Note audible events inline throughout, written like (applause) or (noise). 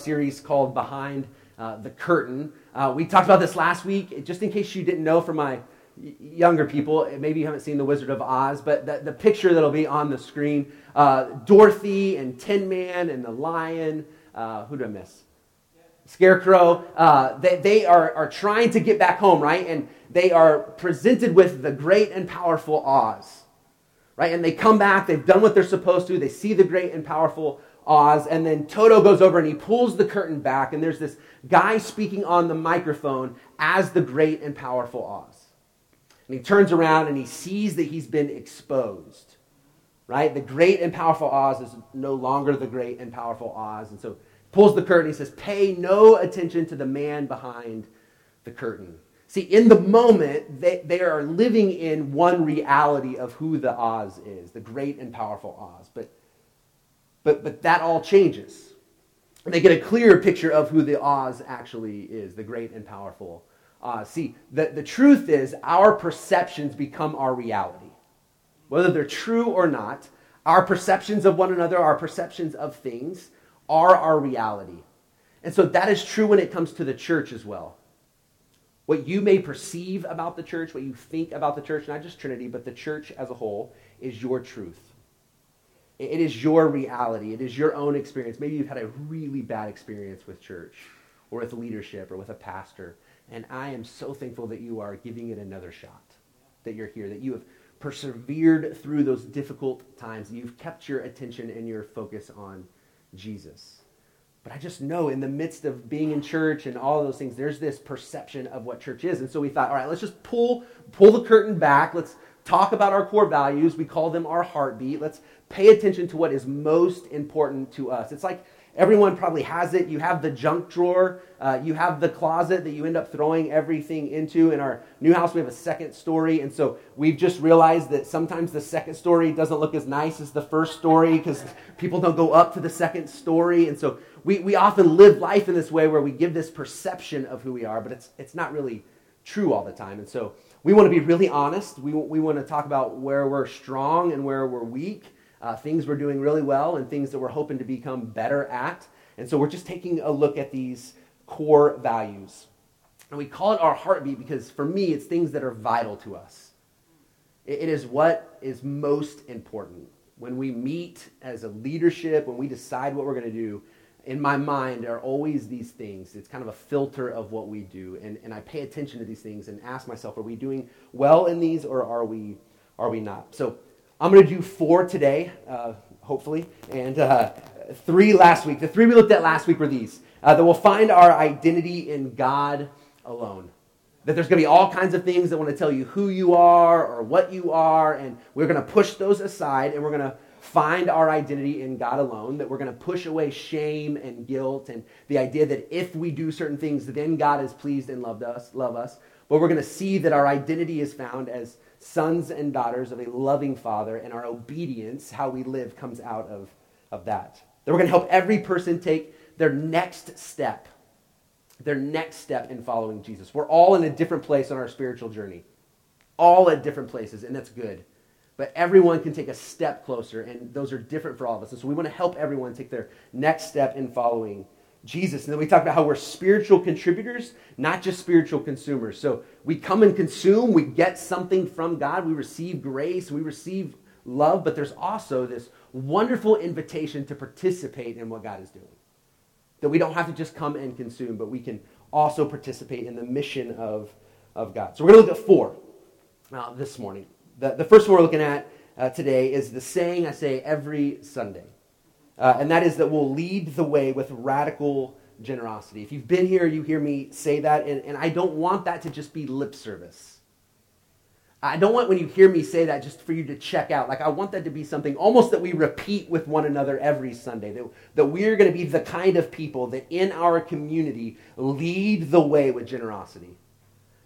series called Behind uh, the Curtain. Uh, we talked about this last week. Just in case you didn't know for my younger people, maybe you haven't seen The Wizard of Oz, but the, the picture that'll be on the screen uh, Dorothy and Tin Man and the lion. Uh, who did I miss? Scarecrow. Uh, they, they are, are trying to get back home, right? And they are presented with the great and powerful Oz, right? And they come back, they've done what they're supposed to, they see the great and powerful Oz, and then Toto goes over and he pulls the curtain back, and there's this guy speaking on the microphone as the great and powerful Oz. And he turns around and he sees that he's been exposed, right? The great and powerful Oz is no longer the great and powerful Oz, and so pulls the curtain. He says, Pay no attention to the man behind the curtain. See, in the moment, they, they are living in one reality of who the Oz is, the great and powerful Oz. But, but, but that all changes. They get a clearer picture of who the Oz actually is, the great and powerful Oz. See, the, the truth is, our perceptions become our reality. Whether they're true or not, our perceptions of one another, our perceptions of things, are our reality. And so that is true when it comes to the church as well what you may perceive about the church, what you think about the church, not just Trinity, but the church as a whole, is your truth. It is your reality. It is your own experience. Maybe you've had a really bad experience with church or with leadership or with a pastor. And I am so thankful that you are giving it another shot, that you're here, that you have persevered through those difficult times. You've kept your attention and your focus on Jesus. But I just know in the midst of being in church and all those things, there's this perception of what church is. And so we thought, all right, let's just pull, pull the curtain back. Let's talk about our core values. We call them our heartbeat. Let's pay attention to what is most important to us. It's like Everyone probably has it. You have the junk drawer. Uh, you have the closet that you end up throwing everything into. In our new house, we have a second story. And so we've just realized that sometimes the second story doesn't look as nice as the first story because people don't go up to the second story. And so we, we often live life in this way where we give this perception of who we are, but it's, it's not really true all the time. And so we want to be really honest. We, we want to talk about where we're strong and where we're weak uh, things we're doing really well and things that we're hoping to become better at. And so we're just taking a look at these core values. And we call it our heartbeat because for me, it's things that are vital to us. it is what is most important. When we meet as a leadership, when we decide what we're going to do, in my mind are always these things. It's kind of a filter of what we do. And, and I pay attention to these things and ask myself, are we doing well in these or are we, are we not? So I'm going to do four today, uh, hopefully, and uh, three last week. The three we looked at last week were these uh, that we'll find our identity in God alone. That there's going to be all kinds of things that want to tell you who you are or what you are, and we're going to push those aside and we're going to find our identity in God alone, that we're going to push away shame and guilt and the idea that if we do certain things, then God is pleased and loved us, love us. But we're going to see that our identity is found as sons and daughters of a loving father, and our obedience, how we live, comes out of, of that. That we're going to help every person take their next step, their next step in following Jesus. We're all in a different place on our spiritual journey, all at different places, and that's good. But everyone can take a step closer, and those are different for all of us. And so we want to help everyone take their next step in following Jesus. And then we talk about how we're spiritual contributors, not just spiritual consumers. So we come and consume, we get something from God, we receive grace, we receive love, but there's also this wonderful invitation to participate in what God is doing. That we don't have to just come and consume, but we can also participate in the mission of, of God. So we're going to look at four uh, this morning. The, the first one we're looking at uh, today is the saying I say every Sunday uh, and that is that we'll lead the way with radical generosity. If you've been here, you hear me say that, and, and I don't want that to just be lip service. I don't want when you hear me say that just for you to check out. Like, I want that to be something almost that we repeat with one another every Sunday. That, that we're going to be the kind of people that in our community lead the way with generosity.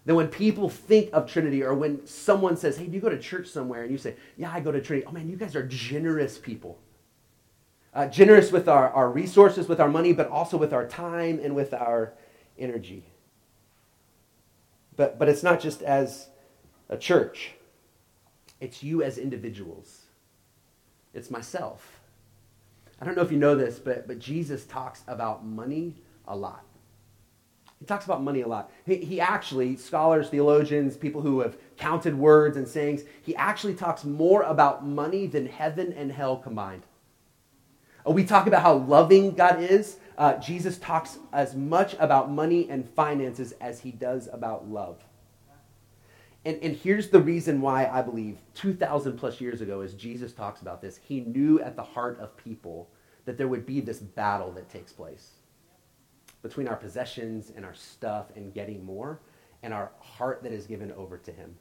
That when people think of Trinity, or when someone says, Hey, do you go to church somewhere? And you say, Yeah, I go to Trinity. Oh, man, you guys are generous people uh, generous with our, our resources, with our money, but also with our time and with our energy. But, but it's not just as a church, it's you as individuals, it's myself. I don't know if you know this, but, but Jesus talks about money a lot. He talks about money a lot. He, he actually, scholars, theologians, people who have counted words and sayings, he actually talks more about money than heaven and hell combined. Uh, we talk about how loving God is. Uh, Jesus talks as much about money and finances as he does about love. And, and here's the reason why I believe 2,000 plus years ago, as Jesus talks about this, he knew at the heart of people that there would be this battle that takes place between our possessions and our stuff and getting more and our heart that is given over to him.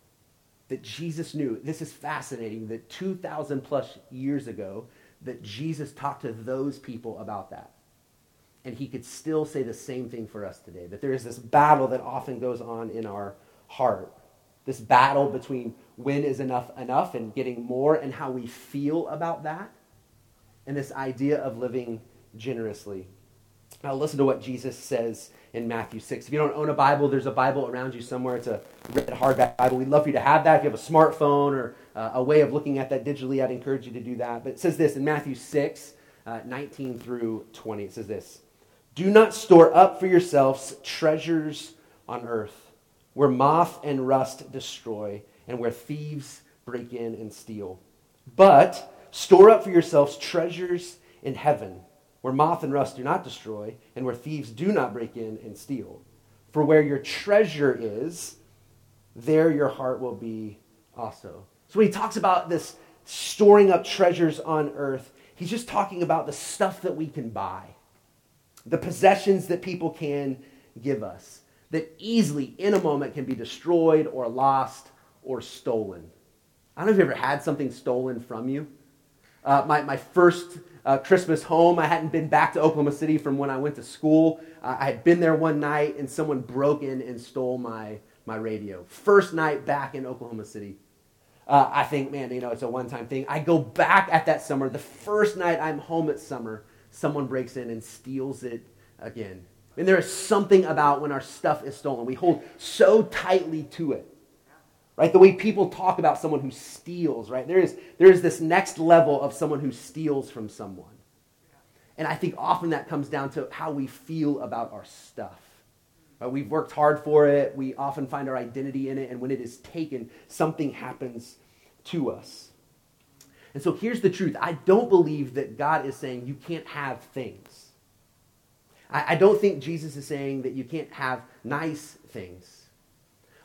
That Jesus knew, this is fascinating, that 2,000 plus years ago, that Jesus talked to those people about that. And he could still say the same thing for us today that there is this battle that often goes on in our heart. This battle between when is enough enough and getting more and how we feel about that. And this idea of living generously. Now, listen to what Jesus says in Matthew 6. If you don't own a Bible, there's a Bible around you somewhere. It's a red hardback Bible. We'd love for you to have that. If you have a smartphone or uh, a way of looking at that digitally, I'd encourage you to do that. But it says this in Matthew 6, uh, 19 through 20. It says this Do not store up for yourselves treasures on earth, where moth and rust destroy, and where thieves break in and steal. But store up for yourselves treasures in heaven where moth and rust do not destroy, and where thieves do not break in and steal. For where your treasure is, there your heart will be also. So when he talks about this storing up treasures on earth, he's just talking about the stuff that we can buy, the possessions that people can give us, that easily in a moment can be destroyed or lost or stolen. I don't know if you ever had something stolen from you. Uh, my, my first uh, Christmas home. I hadn't been back to Oklahoma City from when I went to school. Uh, I had been there one night and someone broke in and stole my, my radio. First night back in Oklahoma City. Uh, I think, man, you know, it's a one time thing. I go back at that summer. The first night I'm home at summer, someone breaks in and steals it again. And there is something about when our stuff is stolen. We hold so tightly to it right? The way people talk about someone who steals, right? There is, there is this next level of someone who steals from someone. And I think often that comes down to how we feel about our stuff. Right? We've worked hard for it. We often find our identity in it. And when it is taken, something happens to us. And so here's the truth I don't believe that God is saying you can't have things. I, I don't think Jesus is saying that you can't have nice things.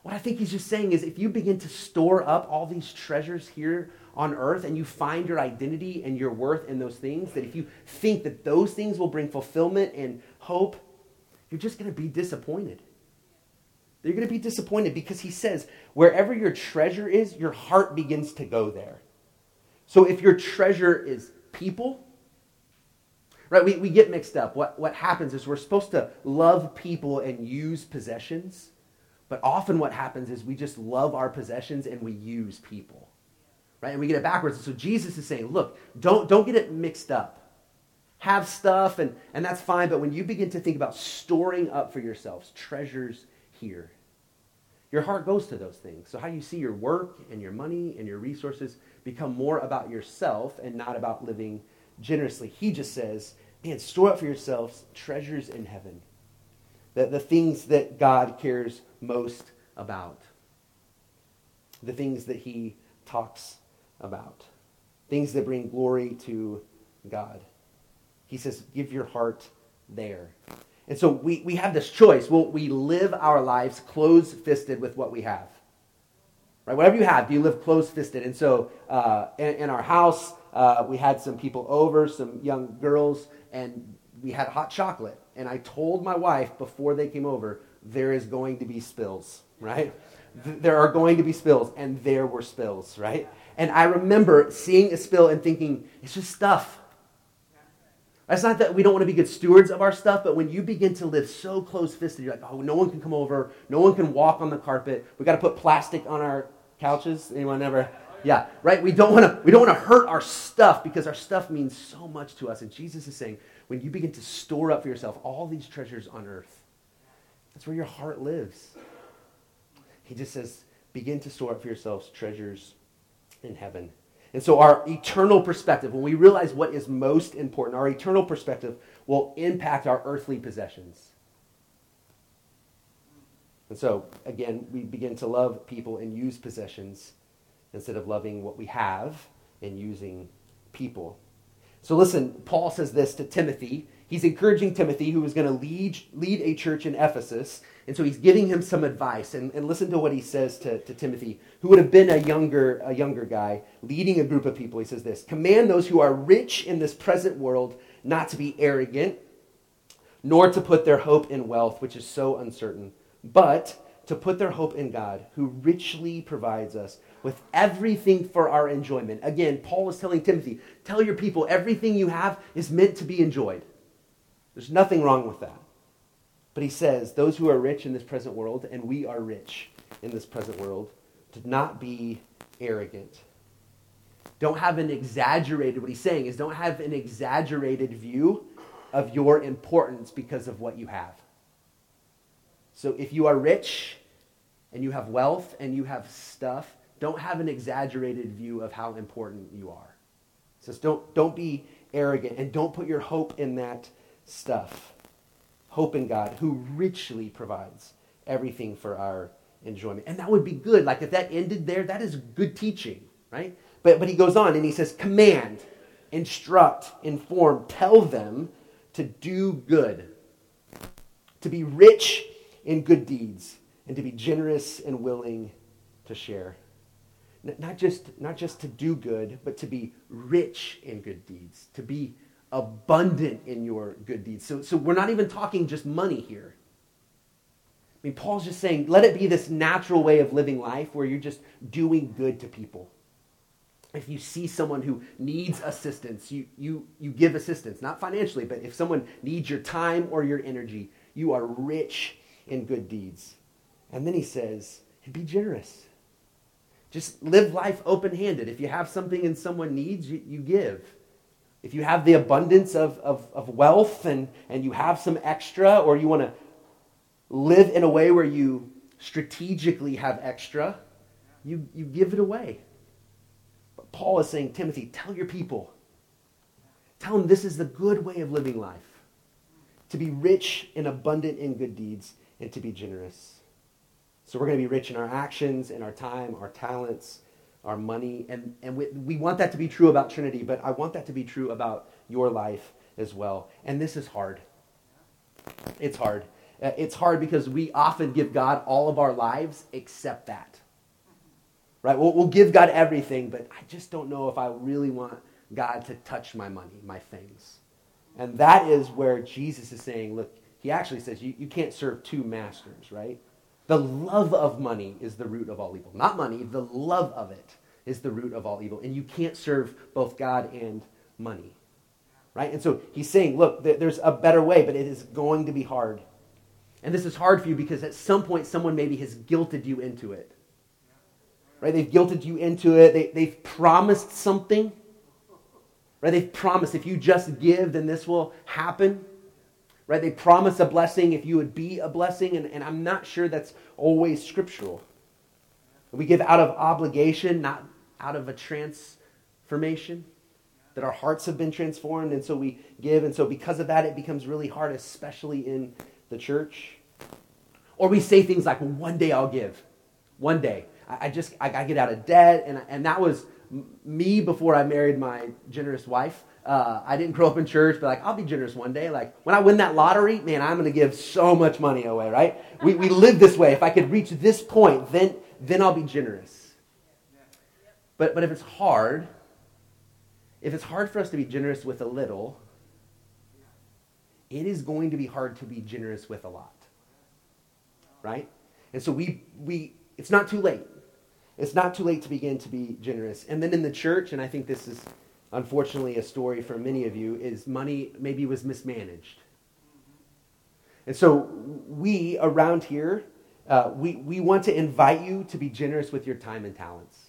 What I think he's just saying is if you begin to store up all these treasures here on earth and you find your identity and your worth in those things, that if you think that those things will bring fulfillment and hope, you're just going to be disappointed. You're going to be disappointed because he says, wherever your treasure is, your heart begins to go there. So if your treasure is people, right, we, we get mixed up. What, what happens is we're supposed to love people and use possessions. But often what happens is we just love our possessions and we use people. Right? And we get it backwards. so Jesus is saying, look, don't, don't get it mixed up. Have stuff, and, and that's fine, but when you begin to think about storing up for yourselves treasures here, your heart goes to those things. So how you see your work and your money and your resources become more about yourself and not about living generously. He just says, man, store up for yourselves treasures in heaven. The, the things that God cares most about. The things that he talks about. Things that bring glory to God. He says, give your heart there. And so we, we have this choice. Will we live our lives closed fisted with what we have? Right? Whatever you have, do you live closed fisted? And so uh, in, in, our house, uh, we had some people over, some young girls, and we had hot chocolate. And I told my wife before they came over, there is going to be spills, right? There are going to be spills, and there were spills, right? And I remember seeing a spill and thinking, it's just stuff. It's not that we don't want to be good stewards of our stuff, but when you begin to live so close fisted, you're like, oh, no one can come over, no one can walk on the carpet. We got to put plastic on our couches. Anyone ever? Yeah, right. We don't want to. We don't want to hurt our stuff because our stuff means so much to us. And Jesus is saying, when you begin to store up for yourself all these treasures on earth, that's where your heart lives. He just says, begin to store up for yourselves treasures in heaven. And so, our eternal perspective, when we realize what is most important, our eternal perspective will impact our earthly possessions. And so, again, we begin to love people and use possessions instead of loving what we have and using people. So, listen, Paul says this to Timothy. He's encouraging Timothy, who is going to lead, lead a church in Ephesus. And so he's giving him some advice. And, and listen to what he says to, to Timothy, who would have been a younger, a younger guy, leading a group of people. He says this Command those who are rich in this present world not to be arrogant, nor to put their hope in wealth, which is so uncertain, but to put their hope in God, who richly provides us with everything for our enjoyment. Again, Paul is telling Timothy, tell your people everything you have is meant to be enjoyed. There's nothing wrong with that. But he says, those who are rich in this present world, and we are rich in this present world, to not be arrogant. Don't have an exaggerated, what he's saying is don't have an exaggerated view of your importance because of what you have. So if you are rich and you have wealth and you have stuff, don't have an exaggerated view of how important you are. He says don't, don't be arrogant and don't put your hope in that stuff. Hope in God, who richly provides everything for our enjoyment. And that would be good. Like if that ended there, that is good teaching, right? But, but he goes on and he says, command, instruct, inform, tell them to do good, to be rich in good deeds, and to be generous and willing to share. Not just, not just to do good, but to be rich in good deeds, to be abundant in your good deeds. So, so we're not even talking just money here. I mean, Paul's just saying, let it be this natural way of living life where you're just doing good to people. If you see someone who needs assistance, you, you, you give assistance, not financially, but if someone needs your time or your energy, you are rich in good deeds. And then he says, be generous. Just live life open handed. If you have something and someone needs, you, you give if you have the abundance of, of, of wealth and, and you have some extra, or you want to live in a way where you strategically have extra, you, you give it away. But Paul is saying, Timothy, tell your people, tell them this is the good way of living life to be rich and abundant in good deeds and to be generous. So we're going to be rich in our actions, in our time, our talents, our money. And, and we, we want that to be true about Trinity, but I want that to be true about your life as well. And this is hard. It's hard. Uh, it's hard because we often give God all of our lives except that. Right? We'll, we'll give God everything, but I just don't know if I really want God to touch my money, my things. And that is where Jesus is saying, look, he actually says you, you can't serve two masters, right? The love of money is the root of all evil. Not money, the love of it is the root of all evil. And you can't serve both God and money. Right? And so he's saying, look, there's a better way, but it is going to be hard. And this is hard for you because at some point someone maybe has guilted you into it. Right? They've guilted you into it. They, they've promised something. Right? They've promised if you just give, then this will happen right? They promise a blessing if you would be a blessing, and, and I'm not sure that's always scriptural. We give out of obligation, not out of a transformation. That our hearts have been transformed, and so we give, and so because of that, it becomes really hard, especially in the church. Or we say things like, well, one day I'll give. One day. I, I just, I, I get out of debt, and, and that was me before I married my generous wife. Uh, I didn't grow up in church, but like, I'll be generous one day. Like, when I win that lottery, man, I'm going to give so much money away, right? We, we live this way. If I could reach this point, then, then I'll be generous. But, but if it's hard, if it's hard for us to be generous with a little, it is going to be hard to be generous with a lot. Right? And so we, we it's not too late. It's not too late to begin to be generous. And then in the church, and I think this is unfortunately a story for many of you, is money maybe was mismanaged. And so we around here, uh, we, we want to invite you to be generous with your time and talents.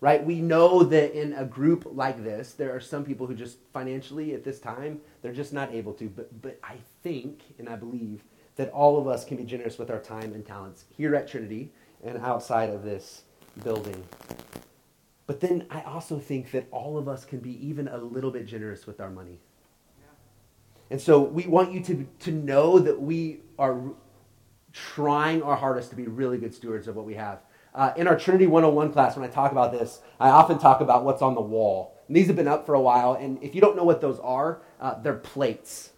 Right? We know that in a group like this, there are some people who just financially at this time, they're just not able to. But, but I think and I believe that all of us can be generous with our time and talents here at Trinity and outside of this building. But then I also think that all of us can be even a little bit generous with our money. And so we want you to, to know that we are trying our hardest to be really good stewards of what we have. Uh, in our Trinity 101 class, when I talk about this, I often talk about what's on the wall. And these have been up for a while, and if you don't know what those are, uh, they're plates.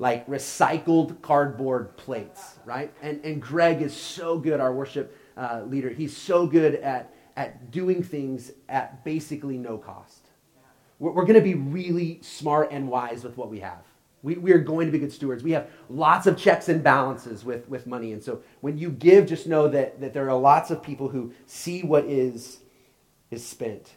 Like recycled cardboard plates, right? And, and Greg is so good, our worship uh, leader. He's so good at, at doing things at basically no cost. We're, we're going to be really smart and wise with what we have. We, we are going to be good stewards. We have lots of checks and balances with, with money. And so when you give, just know that, that there are lots of people who see what is, is spent.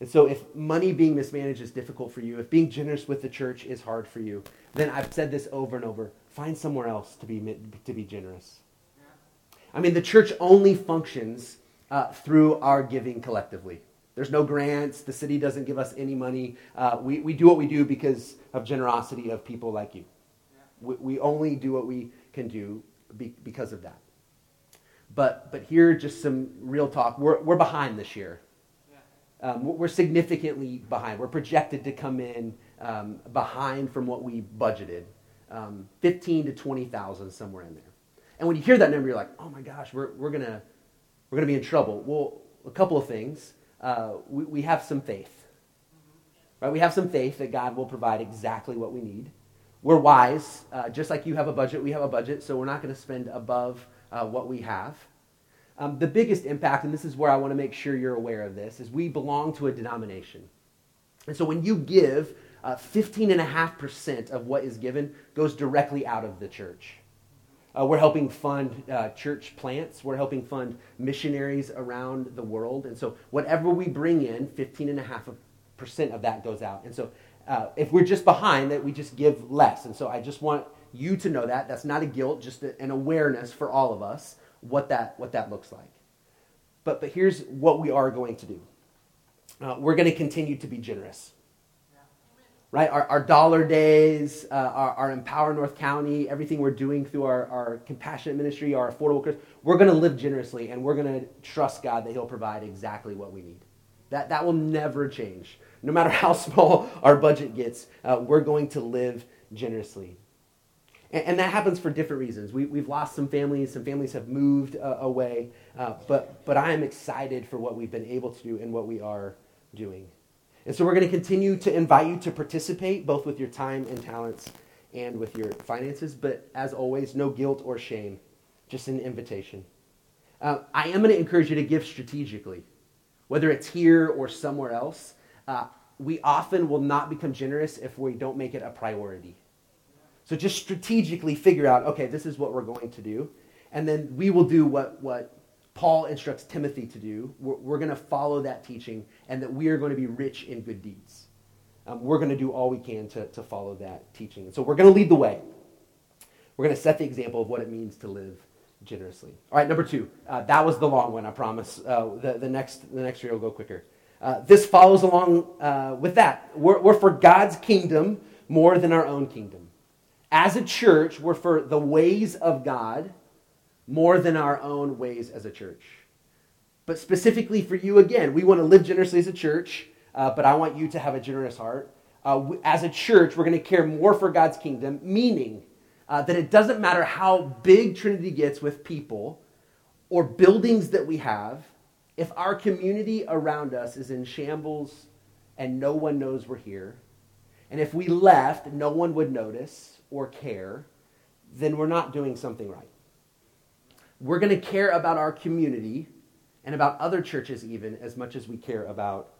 And so if money being mismanaged is difficult for you, if being generous with the church is hard for you, then I've said this over and over find somewhere else to be, to be generous. I mean, the church only functions uh, through our giving collectively. There's no grants. The city doesn't give us any money. Uh, we, we do what we do because of generosity of people like you. We, we only do what we can do be, because of that. But, but here, just some real talk. We're, we're behind this year. Um, we're significantly behind. We're projected to come in um, behind from what we budgeted. Um, 15 to 20,000, somewhere in there. And when you hear that number, you're like, oh my gosh, we're, we're going we're gonna be in trouble. Well, a couple of things uh, we, we have some faith. Right? We have some faith that God will provide exactly what we need. We're wise. Uh, just like you have a budget, we have a budget, so we're not going to spend above uh, what we have. Um, the biggest impact, and this is where I want to make sure you're aware of this, is we belong to a denomination. And so when you give, uh, 15.5% of what is given goes directly out of the church. Uh, we're helping fund uh, church plants. We're helping fund missionaries around the world. And so, whatever we bring in, 15.5% of that goes out. And so, uh, if we're just behind, that we just give less. And so, I just want you to know that. That's not a guilt, just a, an awareness for all of us what that, what that looks like. But, but here's what we are going to do uh, we're going to continue to be generous right? Our, our dollar days, uh, our, our, Empower North County, everything we're doing through our, our compassionate ministry, our affordable Christ, we're going to live generously and we're going to trust God that He'll provide exactly what we need. That, that will never change. No matter how (laughs) small our budget gets, uh, we're going to live generously. And, and, that happens for different reasons. We, we've lost some families, some families have moved uh, away, uh, but, but I am excited for what we've been able to do and what we are doing. And so we're going to continue to invite you to participate, both with your time and talents and with your finances. But as always, no guilt or shame, just an invitation. Uh, I am going to encourage you to give strategically, whether it's here or somewhere else. Uh, we often will not become generous if we don't make it a priority. So just strategically figure out, okay, this is what we're going to do. And then we will do what, what Paul instructs Timothy to do. We're, we're going to follow that teaching and that we are going to be rich in good deeds. Um, we're going to do all we can to, to follow that teaching. And so we're going to lead the way. We're going to set the example of what it means to live generously. All right, number two. Uh, that was the long one, I promise. Uh, the, the, next, the next year will go quicker. Uh, this follows along uh, with that. We're, we're for God's kingdom more than our own kingdom. As a church, we're for the ways of God more than our own ways as a church. But specifically for you, again, we want to live generously as a church, uh, but I want you to have a generous heart. Uh, as a church, we're going to care more for God's kingdom, meaning uh, that it doesn't matter how big Trinity gets with people or buildings that we have, if our community around us is in shambles and no one knows we're here, and if we left, no one would notice or care, then we're not doing something right we're going to care about our community and about other churches even as much as we care about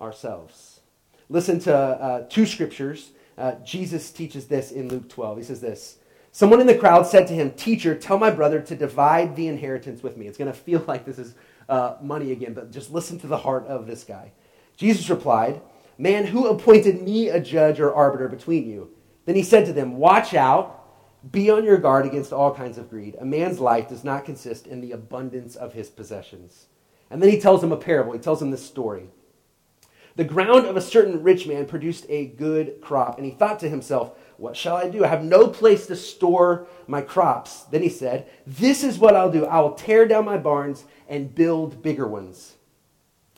ourselves. Listen to uh, two scriptures. Uh, Jesus teaches this in Luke 12. He says this Someone in the crowd said to him, Teacher, tell my brother to divide the inheritance with me. It's going to feel like this is uh, money again, but just listen to the heart of this guy. Jesus replied, Man, who appointed me a judge or arbiter between you? Then he said to them, Watch out be on your guard against all kinds of greed. A man's life does not consist in the abundance of his possessions. And then he tells him a parable. He tells him this story. The ground of a certain rich man produced a good crop, and he thought to himself, What shall I do? I have no place to store my crops. Then he said, This is what I'll do I will tear down my barns and build bigger ones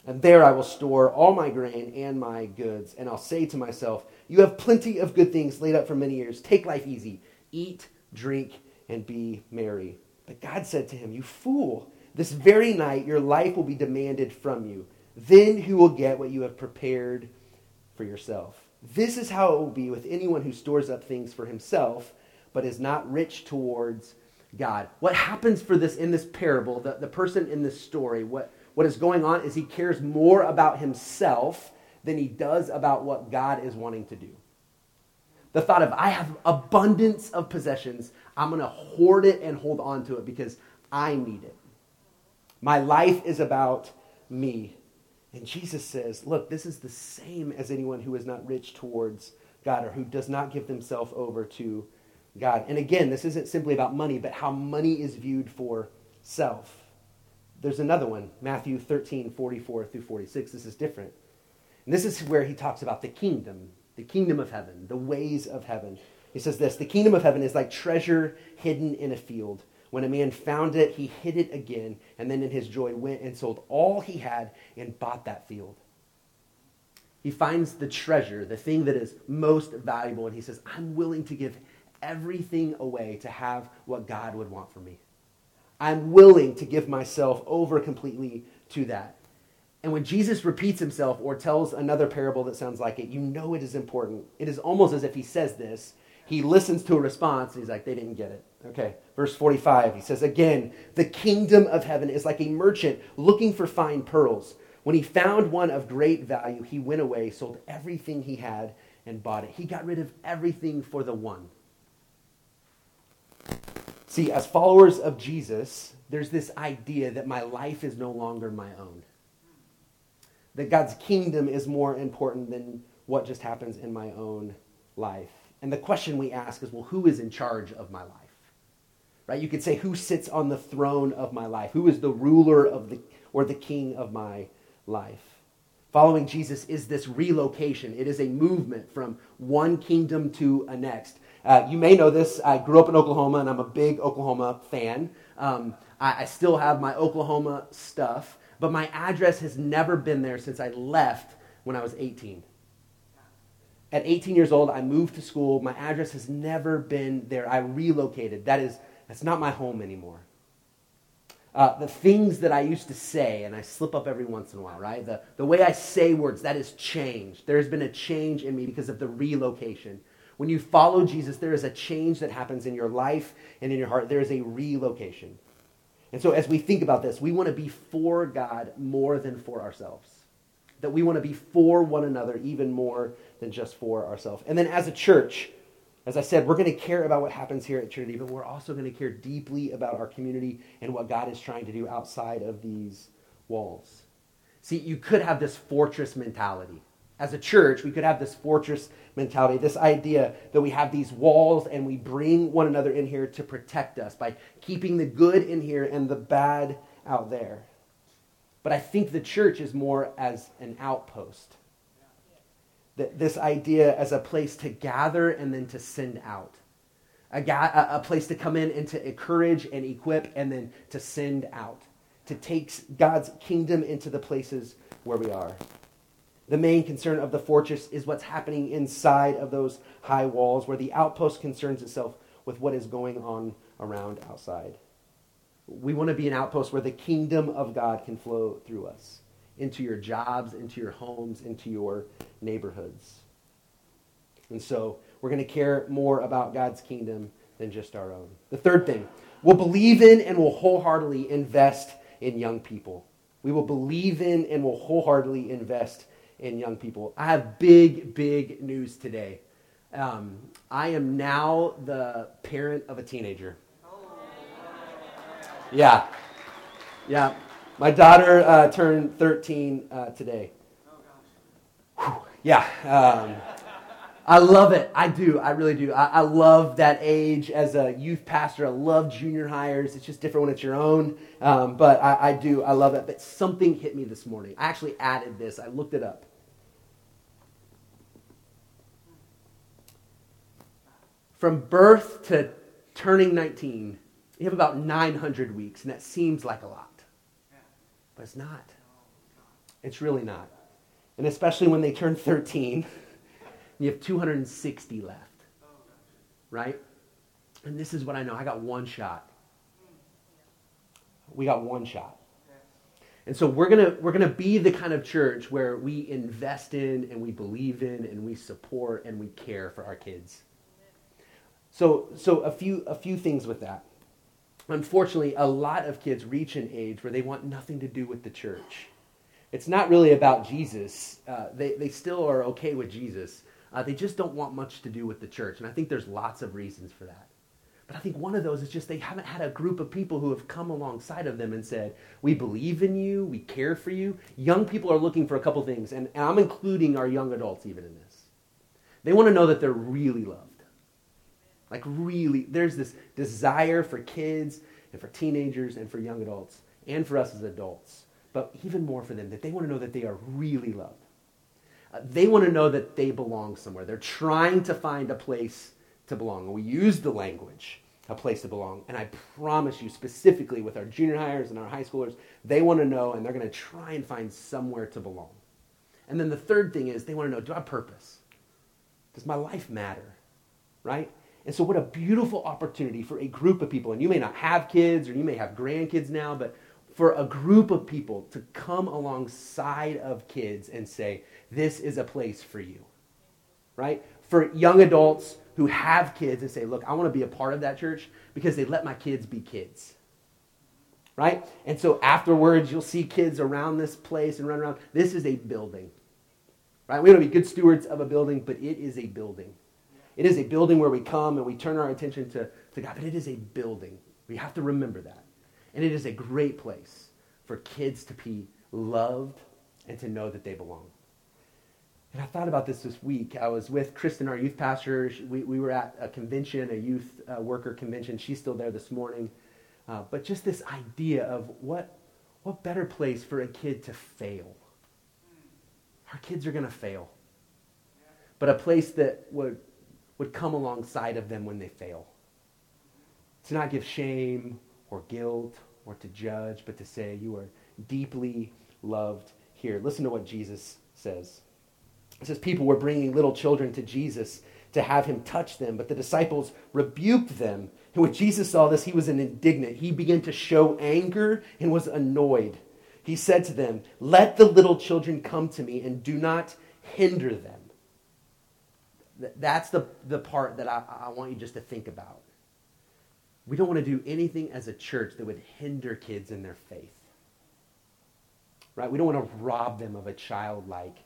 And there I will store all my grain and my goods. And I'll say to myself, You have plenty of good things laid up for many years. Take life easy. Eat, drink, and be merry. But God said to him, You fool, this very night your life will be demanded from you. Then who will get what you have prepared for yourself? This is how it will be with anyone who stores up things for himself, but is not rich towards God. What happens for this in this parable, the, the person in this story, what, what is going on is he cares more about himself than he does about what God is wanting to do. The thought of, I have abundance of possessions, I'm going to hoard it and hold on to it because I need it. My life is about me. And Jesus says, Look, this is the same as anyone who is not rich towards God or who does not give themselves over to God. And again, this isn't simply about money, but how money is viewed for self. There's another one, Matthew 13, 44 through 46. This is different. And this is where he talks about the kingdom, the kingdom of heaven, the ways of heaven. He says this The kingdom of heaven is like treasure hidden in a field. When a man found it, he hid it again, and then in his joy went and sold all he had and bought that field. He finds the treasure, the thing that is most valuable, and he says, I'm willing to give everything away to have what God would want for me. I'm willing to give myself over completely to that. And when Jesus repeats himself or tells another parable that sounds like it, you know it is important. It is almost as if he says this. He listens to a response. And he's like, they didn't get it. Okay, verse 45, he says, Again, the kingdom of heaven is like a merchant looking for fine pearls. When he found one of great value, he went away, sold everything he had, and bought it. He got rid of everything for the one. See, as followers of Jesus, there's this idea that my life is no longer my own. That God's kingdom is more important than what just happens in my own life. And the question we ask is well, who is in charge of my life? Right? You could say, who sits on the throne of my life? Who is the ruler of the, or the king of my life? Following Jesus is this relocation. It is a movement from one kingdom to a next. Uh, you may know this. I grew up in Oklahoma, and I'm a big Oklahoma fan. Um, I, I still have my Oklahoma stuff, but my address has never been there since I left when I was 18. At 18 years old, I moved to school. My address has never been there. I relocated. That is, that's not my home anymore. Uh, the things that I used to say, and I slip up every once in a while, right? The, the way I say words, that has changed. There has been a change in me because of the relocation. When you follow Jesus, there is a change that happens in your life and in your heart. There is a relocation. And so, as we think about this, we want to be for God more than for ourselves. That we want to be for one another even more than just for ourselves. And then as a church, as I said, we're going to care about what happens here at Trinity, but we're also going to care deeply about our community and what God is trying to do outside of these walls. See, you could have this fortress mentality. As a church, we could have this fortress mentality, this idea that we have these walls and we bring one another in here to protect us by keeping the good in here and the bad out there. But I think the church is more as an outpost That this idea as a place to gather and then to send out. A, ga- a place to come in and to encourage and equip and then to send out. To take God's kingdom into the places where we are. The main concern of the fortress is what's happening inside of those high walls, where the outpost concerns itself with what is going on around outside. We want to be an outpost where the kingdom of God can flow through us into your jobs, into your homes, into your neighborhoods. And so we're going to care more about God's kingdom than just our own. The third thing, we'll believe in and will wholeheartedly invest in young people. We will believe in and will wholeheartedly invest in young people. I have big, big news today. Um, I am now the parent of a teenager. Yeah. Yeah. My daughter uh, turned 13 uh, today. Whew, yeah. Um, I love it. I do. I really do. I, I, love that age as a youth pastor. I love junior highs. It's just different when it's your own. Um, but I, I do. I love it. But something hit me this morning. I actually added this. I looked it up. From birth to turning 19, you have about 900 weeks, and that seems like a lot but it's not. It's really not. And especially when they turn 13, you have 260 left. Right? And this is what I know. I got one shot. We got one shot. And so we're going to we're going to be the kind of church where we invest in and we believe in and we support and we care for our kids. So so a few a few things with that. Unfortunately, a lot of kids reach an age where they want nothing to do with the church. It's not really about Jesus. Uh, they, they still are okay with Jesus. Uh, they just don't want much to do with the church. And I think there's lots of reasons for that. But I think one of those is just they haven't had a group of people who have come alongside of them and said, We believe in you, we care for you. Young people are looking for a couple things, and, and I'm including our young adults even in this. They want to know that they're really loved. Like, really, there's this desire for kids and for teenagers and for young adults and for us as adults, but even more for them, that they want to know that they are really loved. Uh, they want to know that they belong somewhere. They're trying to find a place to belong. And we use the language, a place to belong. And I promise you, specifically with our junior highs and our high schoolers, they want to know and they're going to try and find somewhere to belong. And then the third thing is they want to know do I have purpose? Does my life matter? Right? And so, what a beautiful opportunity for a group of people. And you may not have kids or you may have grandkids now, but for a group of people to come alongside of kids and say, This is a place for you. Right? For young adults who have kids and say, look, I want to be a part of that church because they let my kids be kids. Right? And so afterwards, you'll see kids around this place and run around. This is a building. Right? We want to be good stewards of a building, but it is a building. It is a building where we come and we turn our attention to, to God, but it is a building. We have to remember that. And it is a great place for kids to be loved and to know that they belong. And I thought about this this week. I was with Kristen, our youth pastor. We, we were at a convention, a youth uh, worker convention. She's still there this morning. Uh, but just this idea of what, what better place for a kid to fail? Our kids are going to fail. But a place that would, would come alongside of them when they fail. To not give shame or guilt or to judge, but to say, You are deeply loved here. Listen to what Jesus says. It says people were bringing little children to Jesus to have him touch them, but the disciples rebuked them. And when Jesus saw this, he was indignant. He began to show anger and was annoyed. He said to them, Let the little children come to me and do not hinder them. That's the, the part that I, I want you just to think about. We don't want to do anything as a church that would hinder kids in their faith. Right? We don't want to rob them of a childlike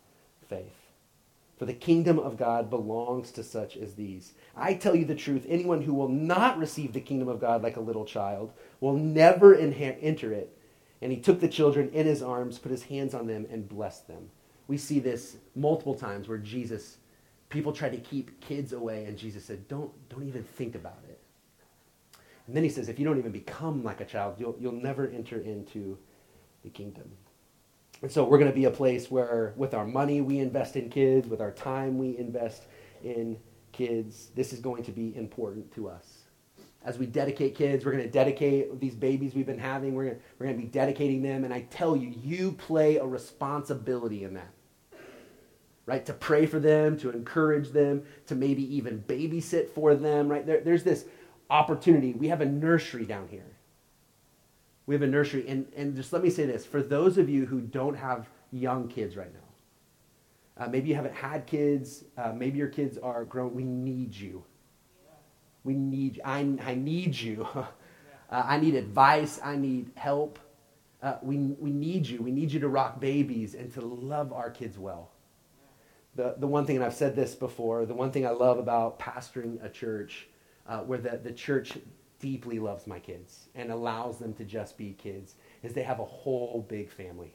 faith. For the kingdom of God belongs to such as these. I tell you the truth anyone who will not receive the kingdom of God like a little child will never enter it. And he took the children in his arms, put his hands on them, and blessed them. We see this multiple times where Jesus, people try to keep kids away, and Jesus said, Don't, don't even think about it. And then he says, If you don't even become like a child, you'll, you'll never enter into the kingdom. And so we're going to be a place where, with our money, we invest in kids, with our time, we invest in kids. This is going to be important to us. As we dedicate kids, we're going to dedicate these babies we've been having, we're going, we're going to be dedicating them. And I tell you, you play a responsibility in that. Right? To pray for them, to encourage them, to maybe even babysit for them, right? There, there's this opportunity. We have a nursery down here we have a nursery. And, and just let me say this for those of you who don't have young kids right now, uh, maybe you haven't had kids, uh, maybe your kids are grown, we need you. We need, I, I need you. (laughs) uh, I need advice, I need help. Uh, we, we need you. We need you to rock babies and to love our kids well. The, the one thing, and I've said this before, the one thing I love about pastoring a church uh, where the, the church deeply loves my kids and allows them to just be kids is they have a whole big family.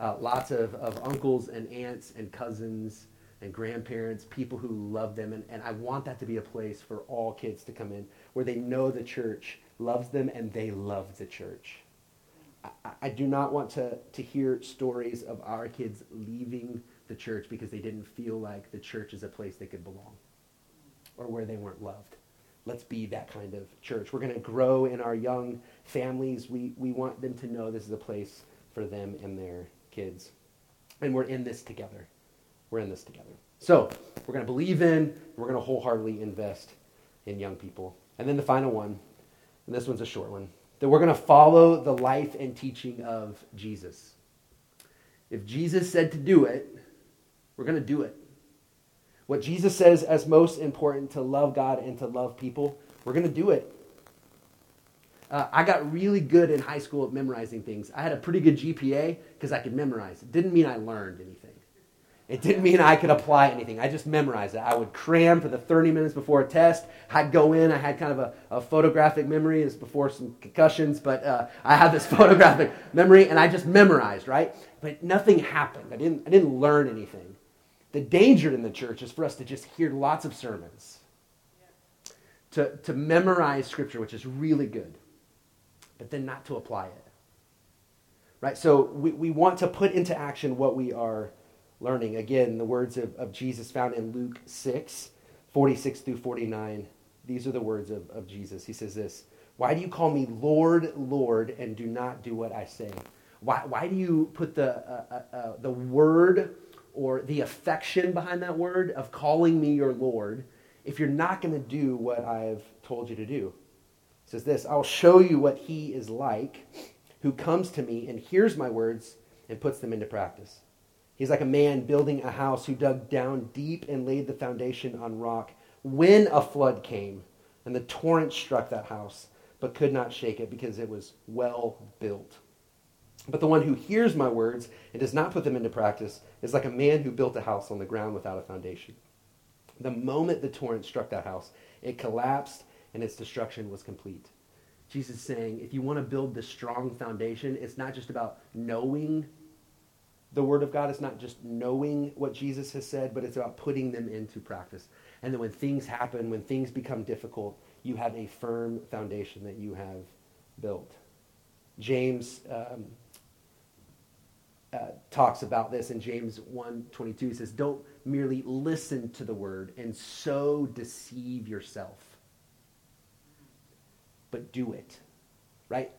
Uh, lots of, of uncles and aunts and cousins and grandparents, people who love them. And, and I want that to be a place for all kids to come in where they know the church loves them and they love the church. I, I do not want to, to hear stories of our kids leaving the church because they didn't feel like the church is a place they could belong or where they weren't loved let's be that kind of church. We're going to grow in our young families. We, we want them to know this is a place for them and their kids. And we're in this together. We're in this together. So we're going to believe in, we're going to wholeheartedly invest in young people. And then the final one, and this one's a short one, that we're going to follow the life and teaching of Jesus. If Jesus said to do it, we're going to do it. What Jesus says as most important to love God and to love people, we're going to do it. Uh, I got really good in high school at memorizing things. I had a pretty good GPA because I could memorize. It didn't mean I learned anything. It didn't mean I could apply anything. I just memorized it. I would cram for the 30 minutes before a test. I'd go in. I had kind of a, a photographic memory. It's before some concussions, but uh, I had this (laughs) photographic memory, and I just memorized, right? But nothing happened. I didn't, I didn't learn anything. The danger in the church is for us to just hear lots of sermons, to, to memorize Scripture, which is really good, but then not to apply it. Right? So we, we want to put into action what we are learning. Again, the words of, of Jesus found in Luke 6, 46 through 49. These are the words of, of Jesus. He says this Why do you call me Lord, Lord, and do not do what I say? Why, why do you put the, uh, uh, uh, the word or the affection behind that word of calling me your Lord if you're not going to do what I've told you to do? It says this I'll show you what he is like who comes to me and hears my words and puts them into practice. He's like a man building a house who dug down deep and laid the foundation on rock. When a flood came and the torrent struck that house, but could not shake it because it was well built. But the one who hears my words and does not put them into practice is like a man who built a house on the ground without a foundation. The moment the torrent struck that house, it collapsed and its destruction was complete. Jesus is saying, if you want to build this strong foundation, it's not just about knowing the Word of God. It's not just knowing what Jesus has said, but it's about putting them into practice. And then when things happen, when things become difficult, you have a firm foundation that you have built. James um, uh, talks about this in James 1.22. He says, don't merely listen to the word and so deceive yourself, but do it. Right?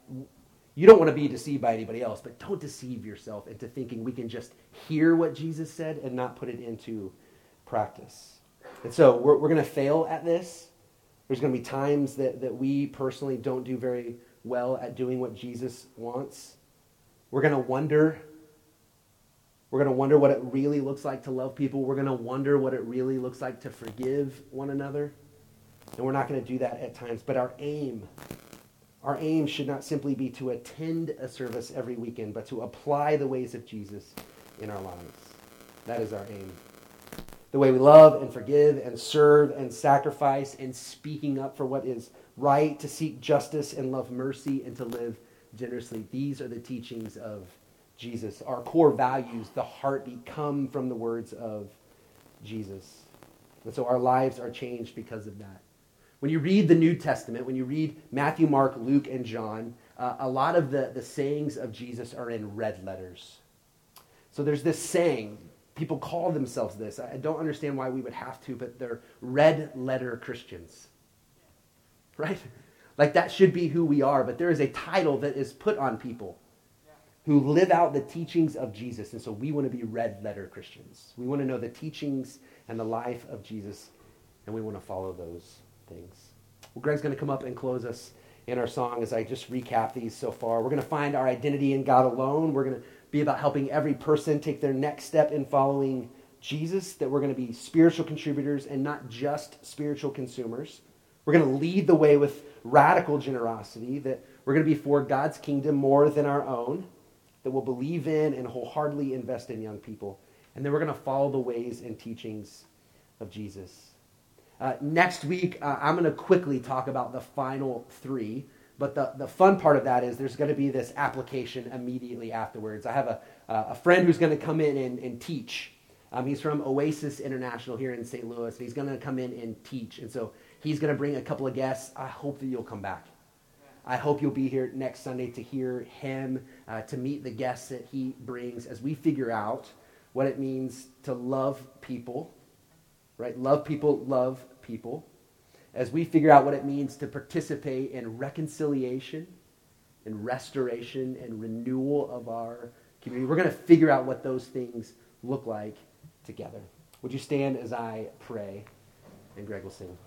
You don't want to be deceived by anybody else, but don't deceive yourself into thinking we can just hear what Jesus said and not put it into practice. And so we're, we're going to fail at this. There's going to be times that, that we personally don't do very well at doing what Jesus wants. We're going to wonder we're going to wonder what it really looks like to love people. We're going to wonder what it really looks like to forgive one another. And we're not going to do that at times. But our aim, our aim should not simply be to attend a service every weekend, but to apply the ways of Jesus in our lives. That is our aim. The way we love and forgive and serve and sacrifice and speaking up for what is right, to seek justice and love mercy and to live generously. These are the teachings of Jesus. Our core values, the heartbeat, come from the words of Jesus. And so our lives are changed because of that. When you read the New Testament, when you read Matthew, Mark, Luke, and John, uh, a lot of the, the sayings of Jesus are in red letters. So there's this saying, people call themselves this. I don't understand why we would have to, but they're red letter Christians. Right? Like that should be who we are, but there is a title that is put on people who live out the teachings of Jesus. And so we want to be red letter Christians. We want to know the teachings and the life of Jesus, and we want to follow those things. Well, Greg's going to come up and close us in our song as I just recap these so far. We're going to find our identity in God alone. We're going to be about helping every person take their next step in following Jesus, that we're going to be spiritual contributors and not just spiritual consumers. We're going to lead the way with radical generosity, that we're going to be for God's kingdom more than our own that will believe in and wholeheartedly invest in young people. And then we're going to follow the ways and teachings of Jesus. Uh, next week, uh, I'm going to quickly talk about the final three. But the, the fun part of that is there's going to be this application immediately afterwards. I have a, uh, a friend who's going to come in and, and teach. Um, he's from Oasis International here in St. Louis. And he's going to come in and teach. And so he's going to bring a couple of guests. I hope that you'll come back. I hope you'll be here next Sunday to hear him, uh, to meet the guests that he brings as we figure out what it means to love people, right? Love people, love people. As we figure out what it means to participate in reconciliation and restoration and renewal of our community. We're going to figure out what those things look like together. Would you stand as I pray? And Greg will sing.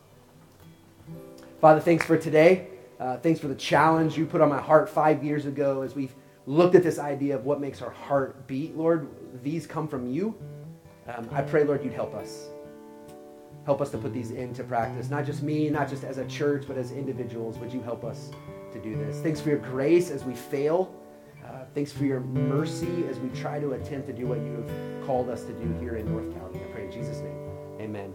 Father, thanks for today. Uh, thanks for the challenge you put on my heart five years ago as we've looked at this idea of what makes our heart beat. Lord, these come from you. Um, I pray, Lord, you'd help us. Help us to put these into practice. Not just me, not just as a church, but as individuals. Would you help us to do this? Thanks for your grace as we fail. Uh, thanks for your mercy as we try to attempt to do what you have called us to do here in North County. I pray in Jesus' name. Amen.